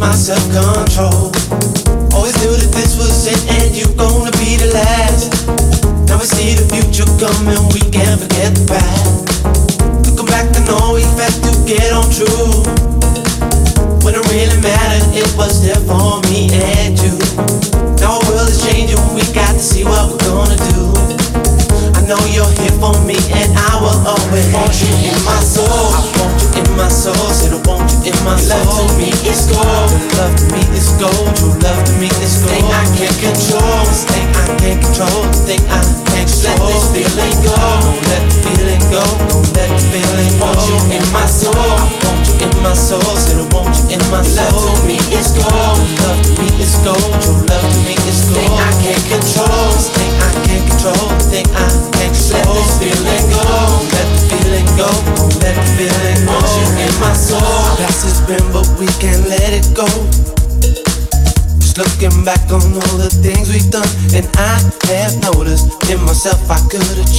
myself come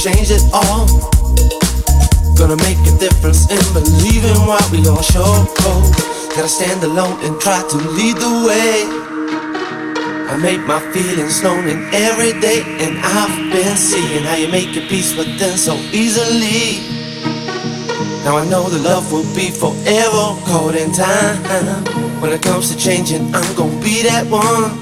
change it all. Gonna make a difference in believing what we all show. Gotta stand alone and try to lead the way. I make my feelings known in every day, and I've been seeing how you make your peace with them so easily. Now I know the love will be forever cold in time. When it comes to changing, I'm gonna be that one.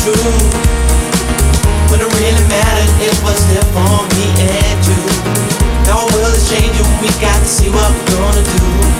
When it really mattered, it was there for me and you. Our world is changing, we got to see what we're gonna do.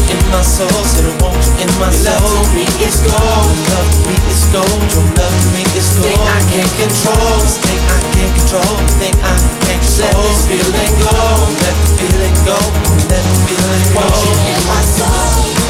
in my soul, said I want you in my soul. Love me is gold, love me is gold. True love me is gold. Thing I can't control, this thing I can't control, thing I can't control. Let this feeling go, let the feeling go, let the feeling go. Want you in my soul.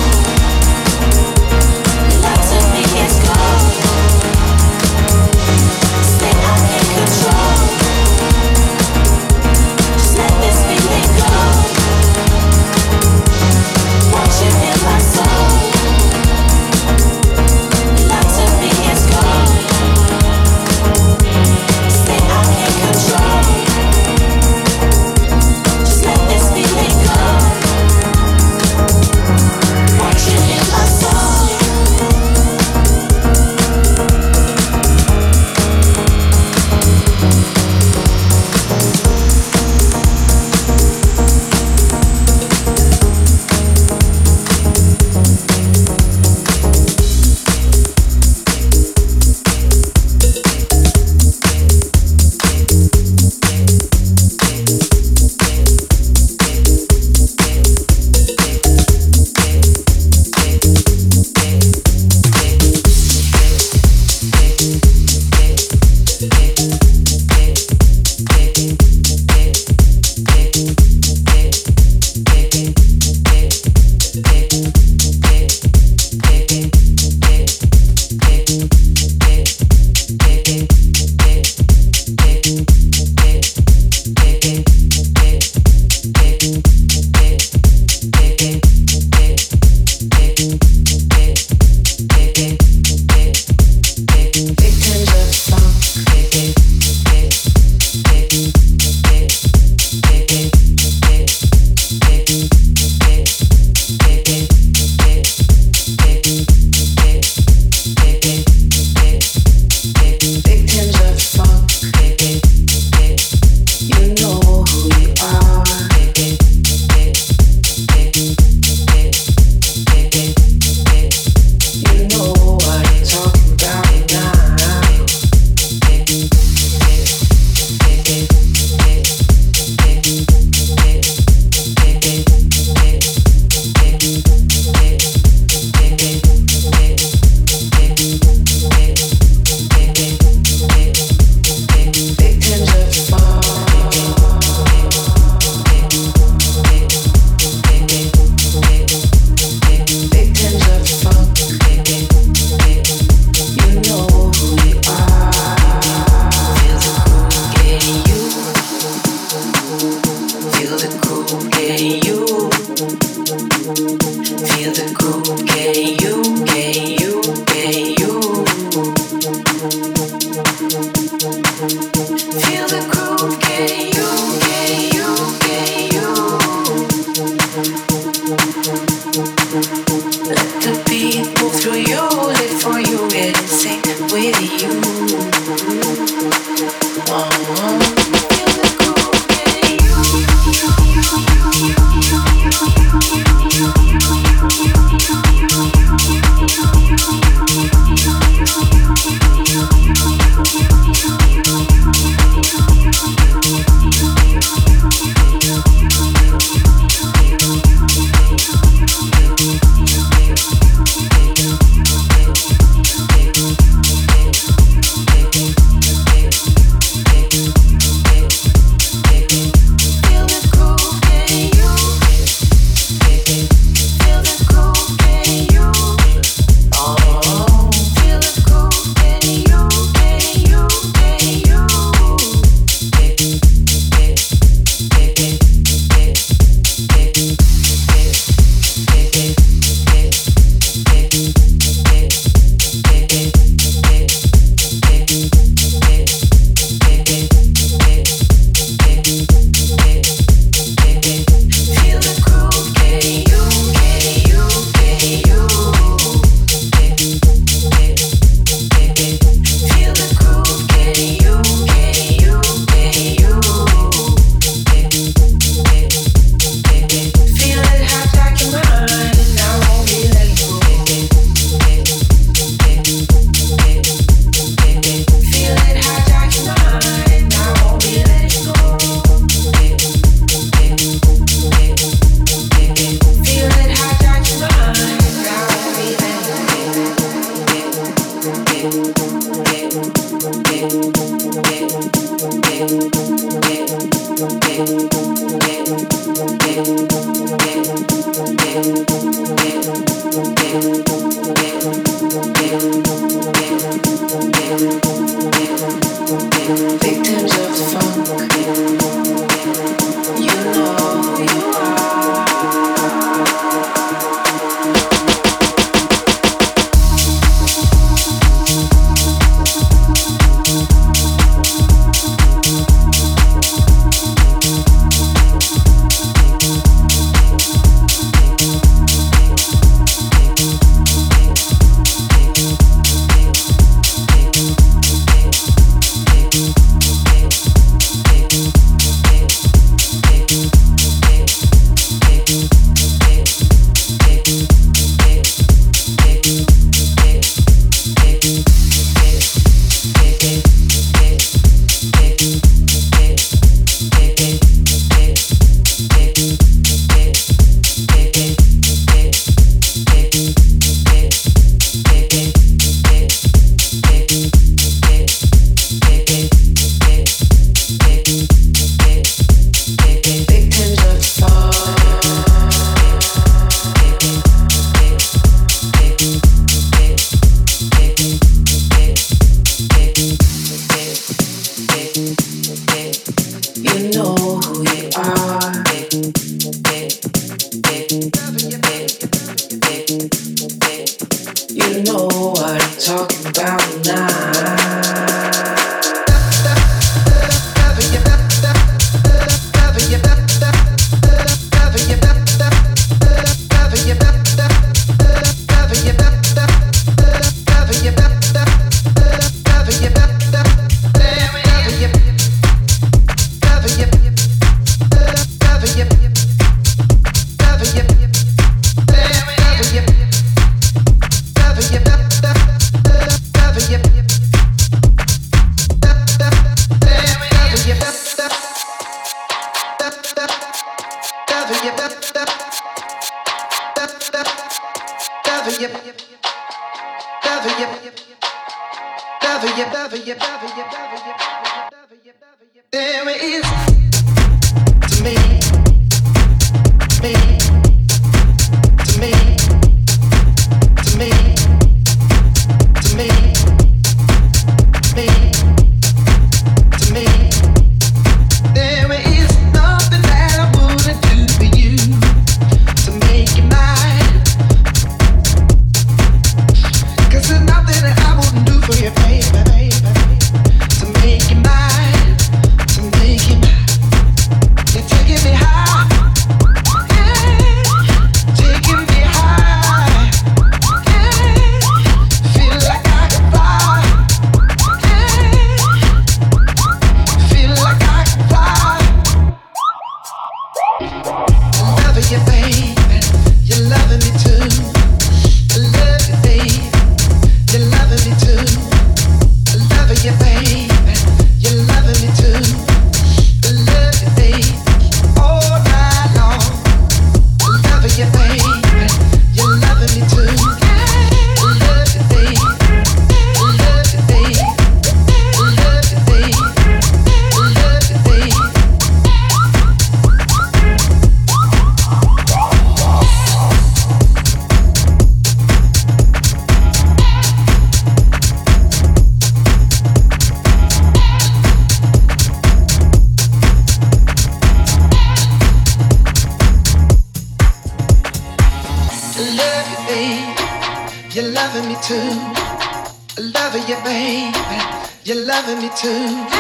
You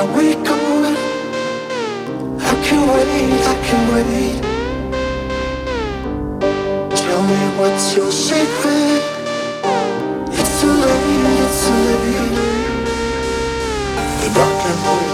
are we? I can wait, I can wait. Tell me what's your secret? It's too late, it's too late. The rock and roll.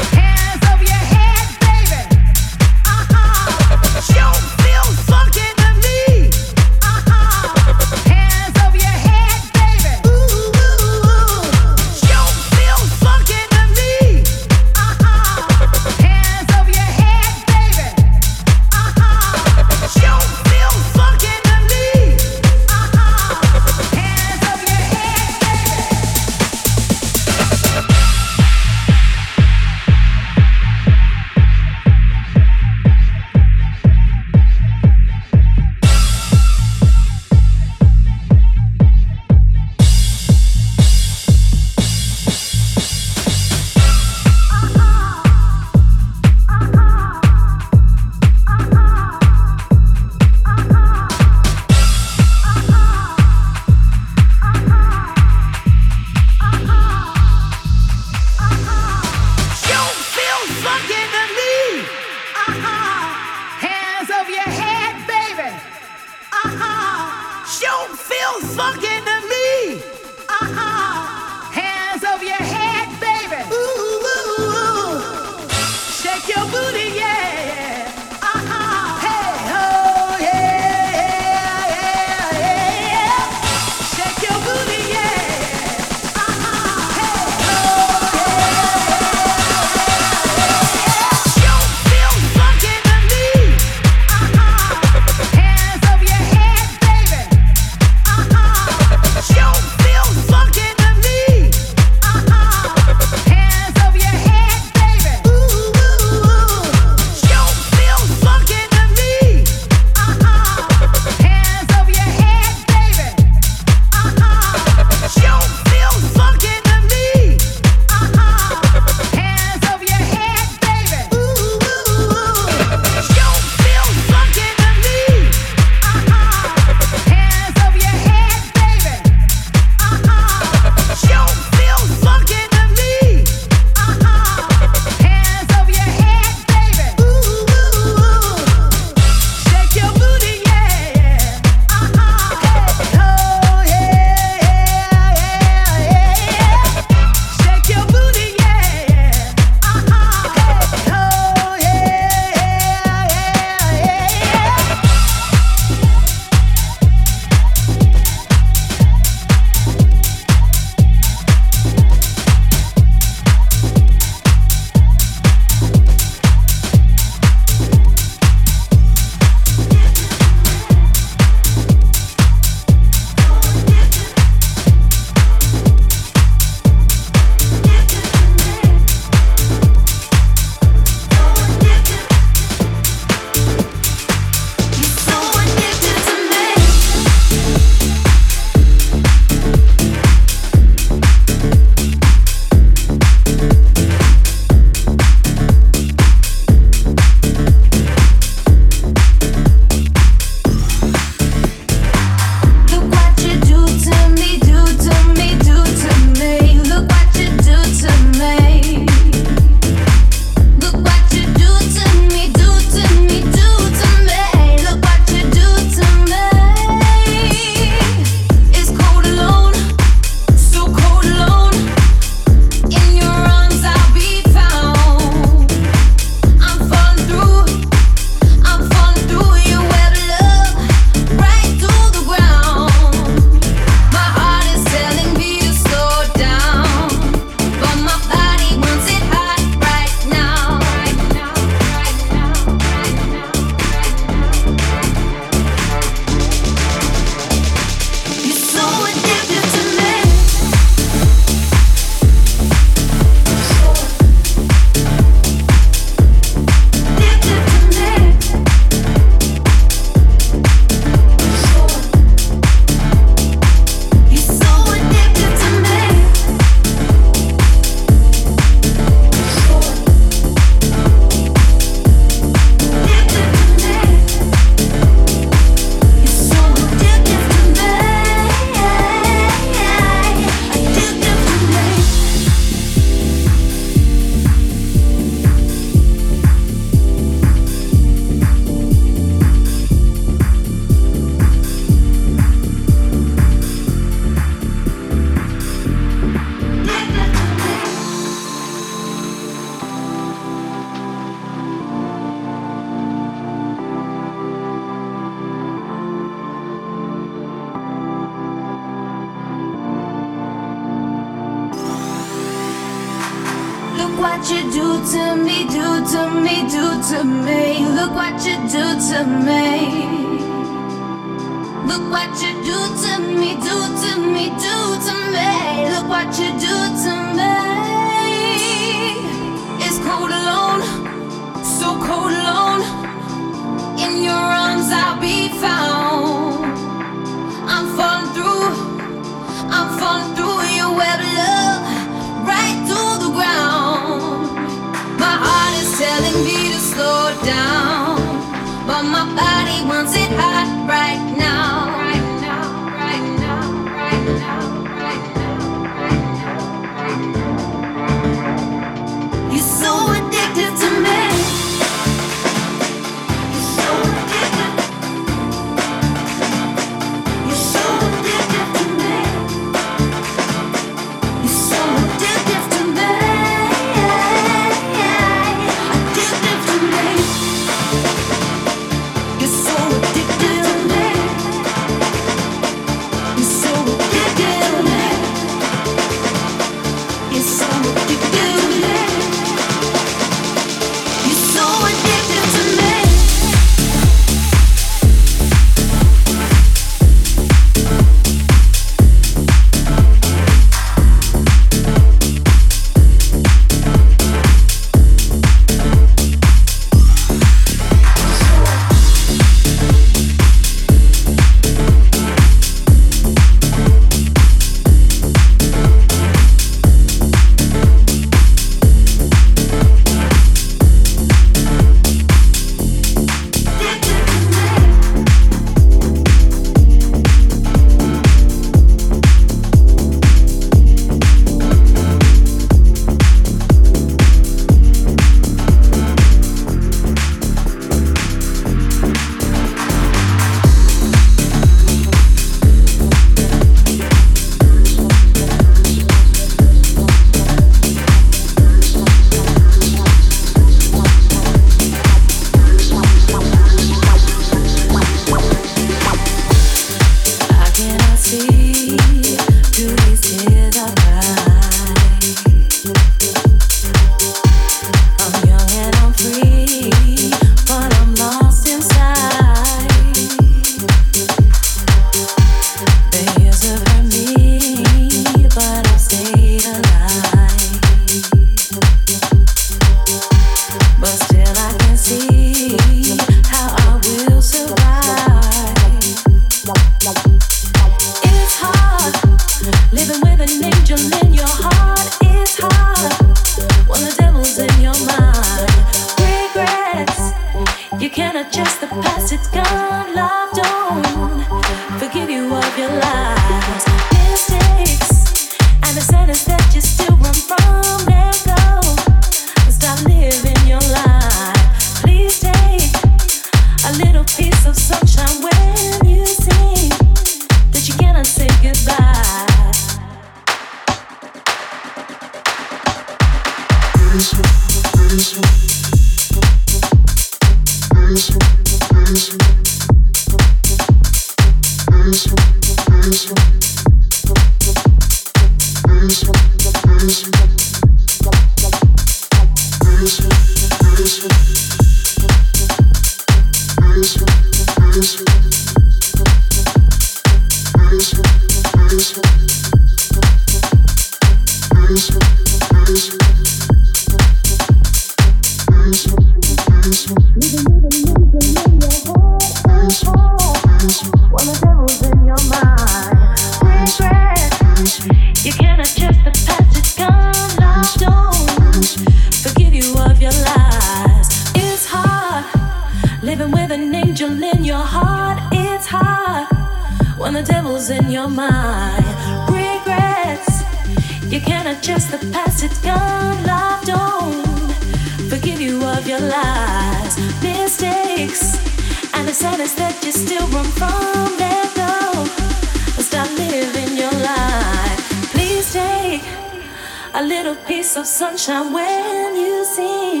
a little piece of sunshine when you see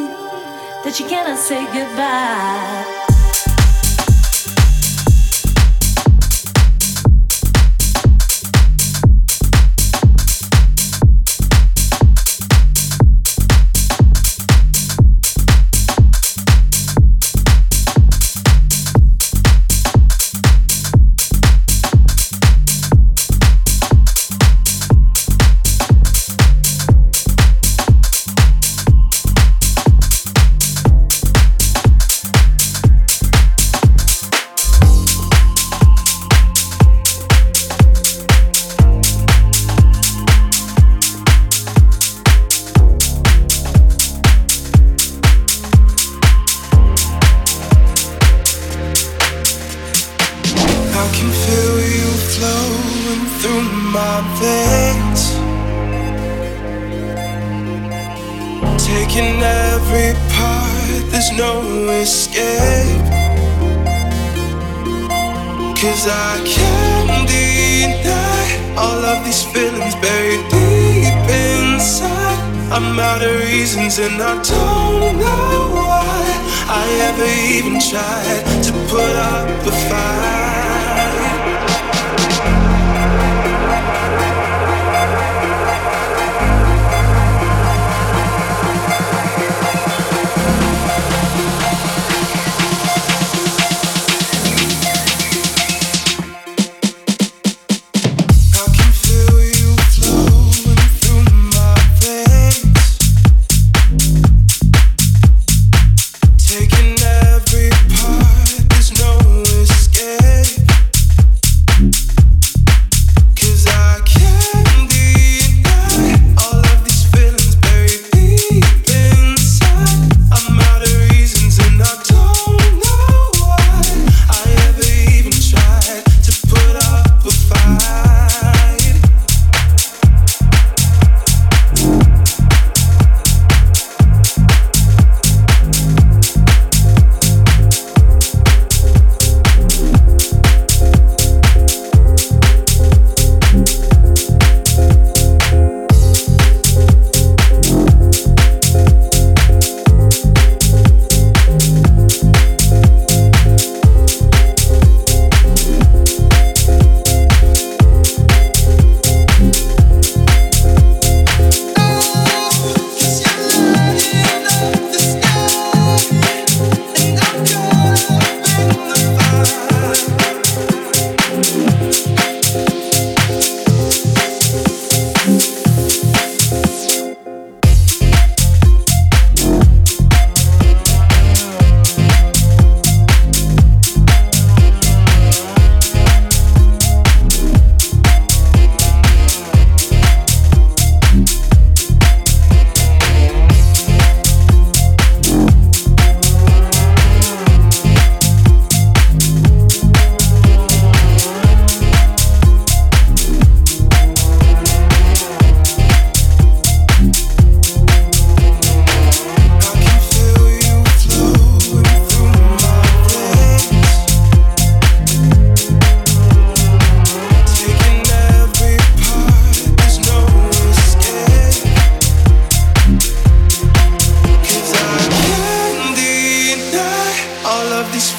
that you cannot say goodbye.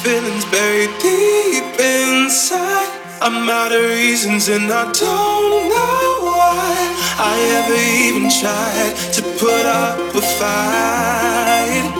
feelings buried deep inside. I'm out of reasons and I don't know why I ever even tried to put up a fight.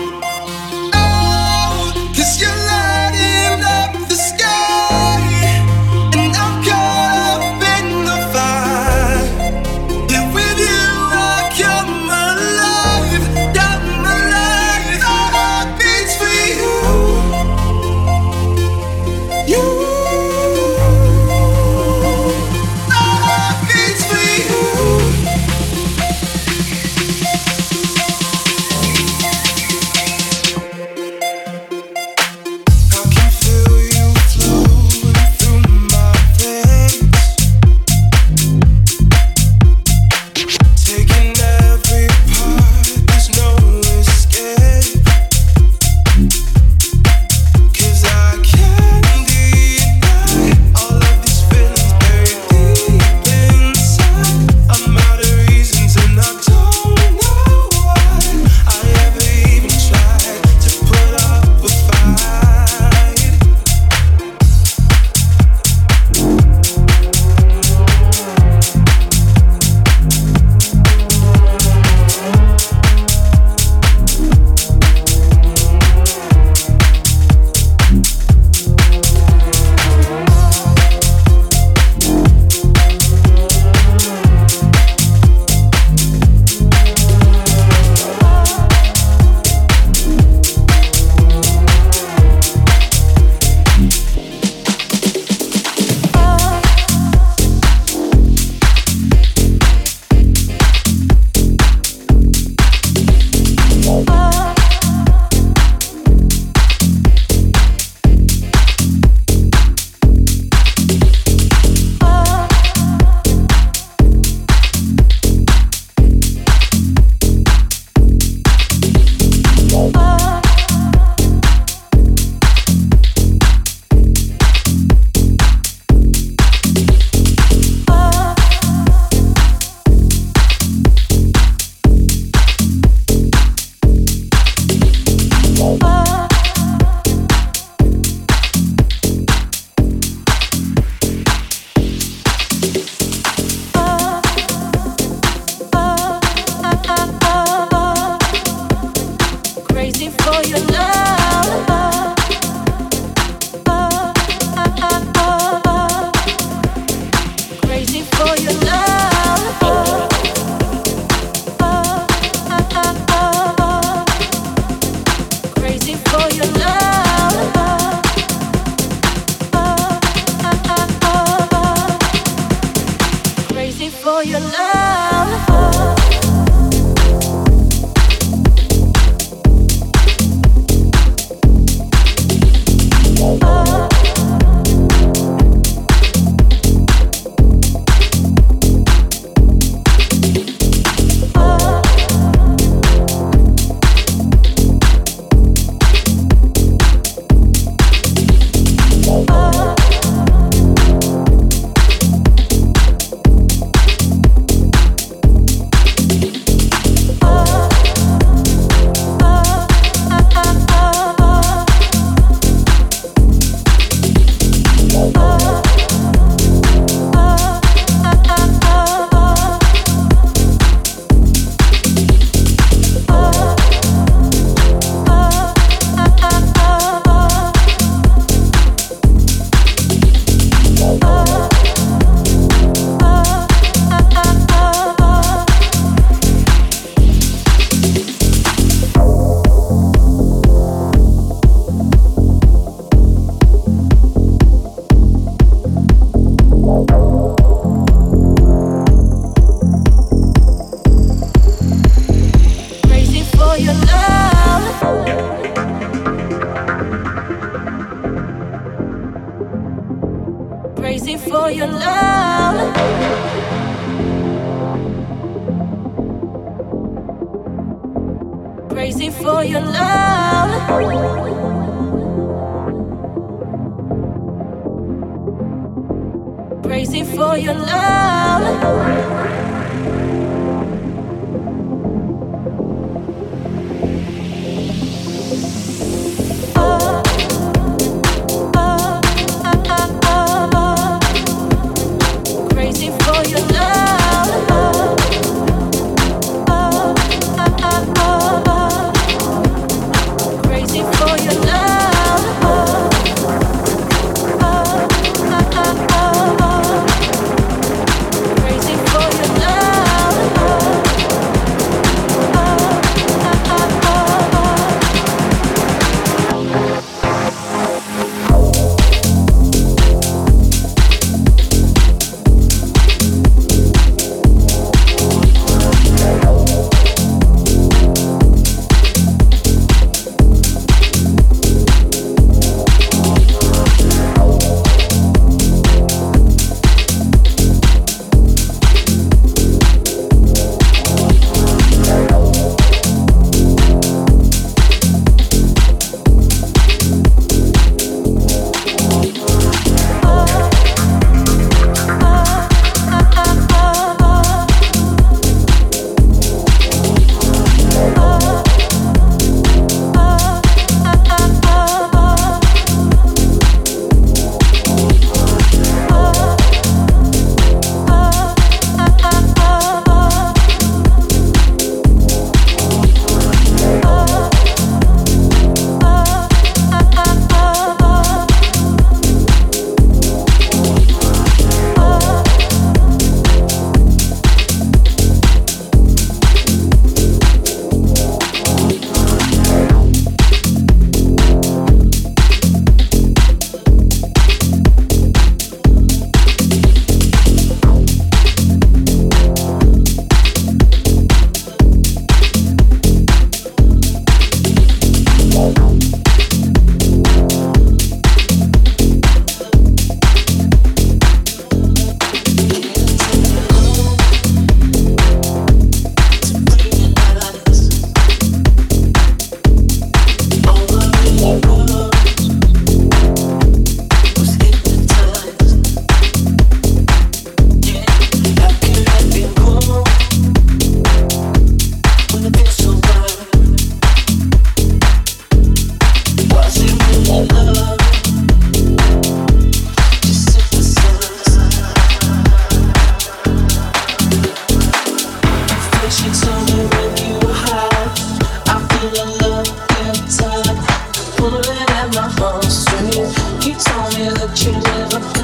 I feel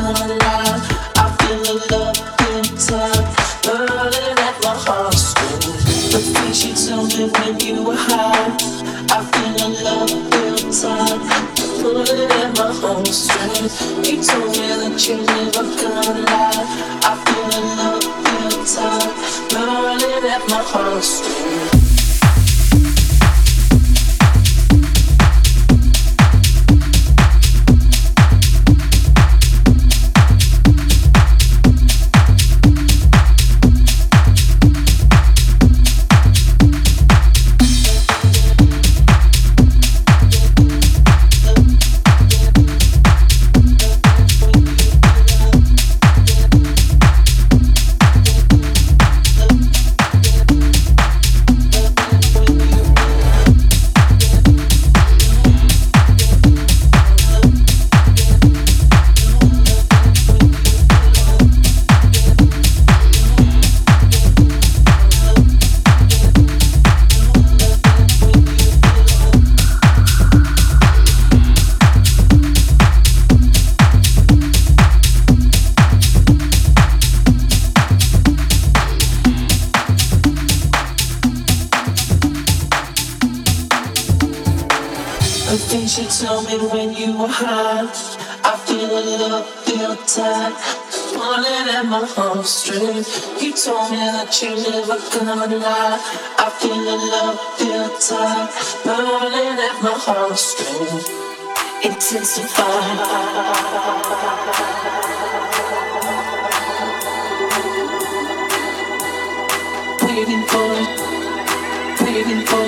for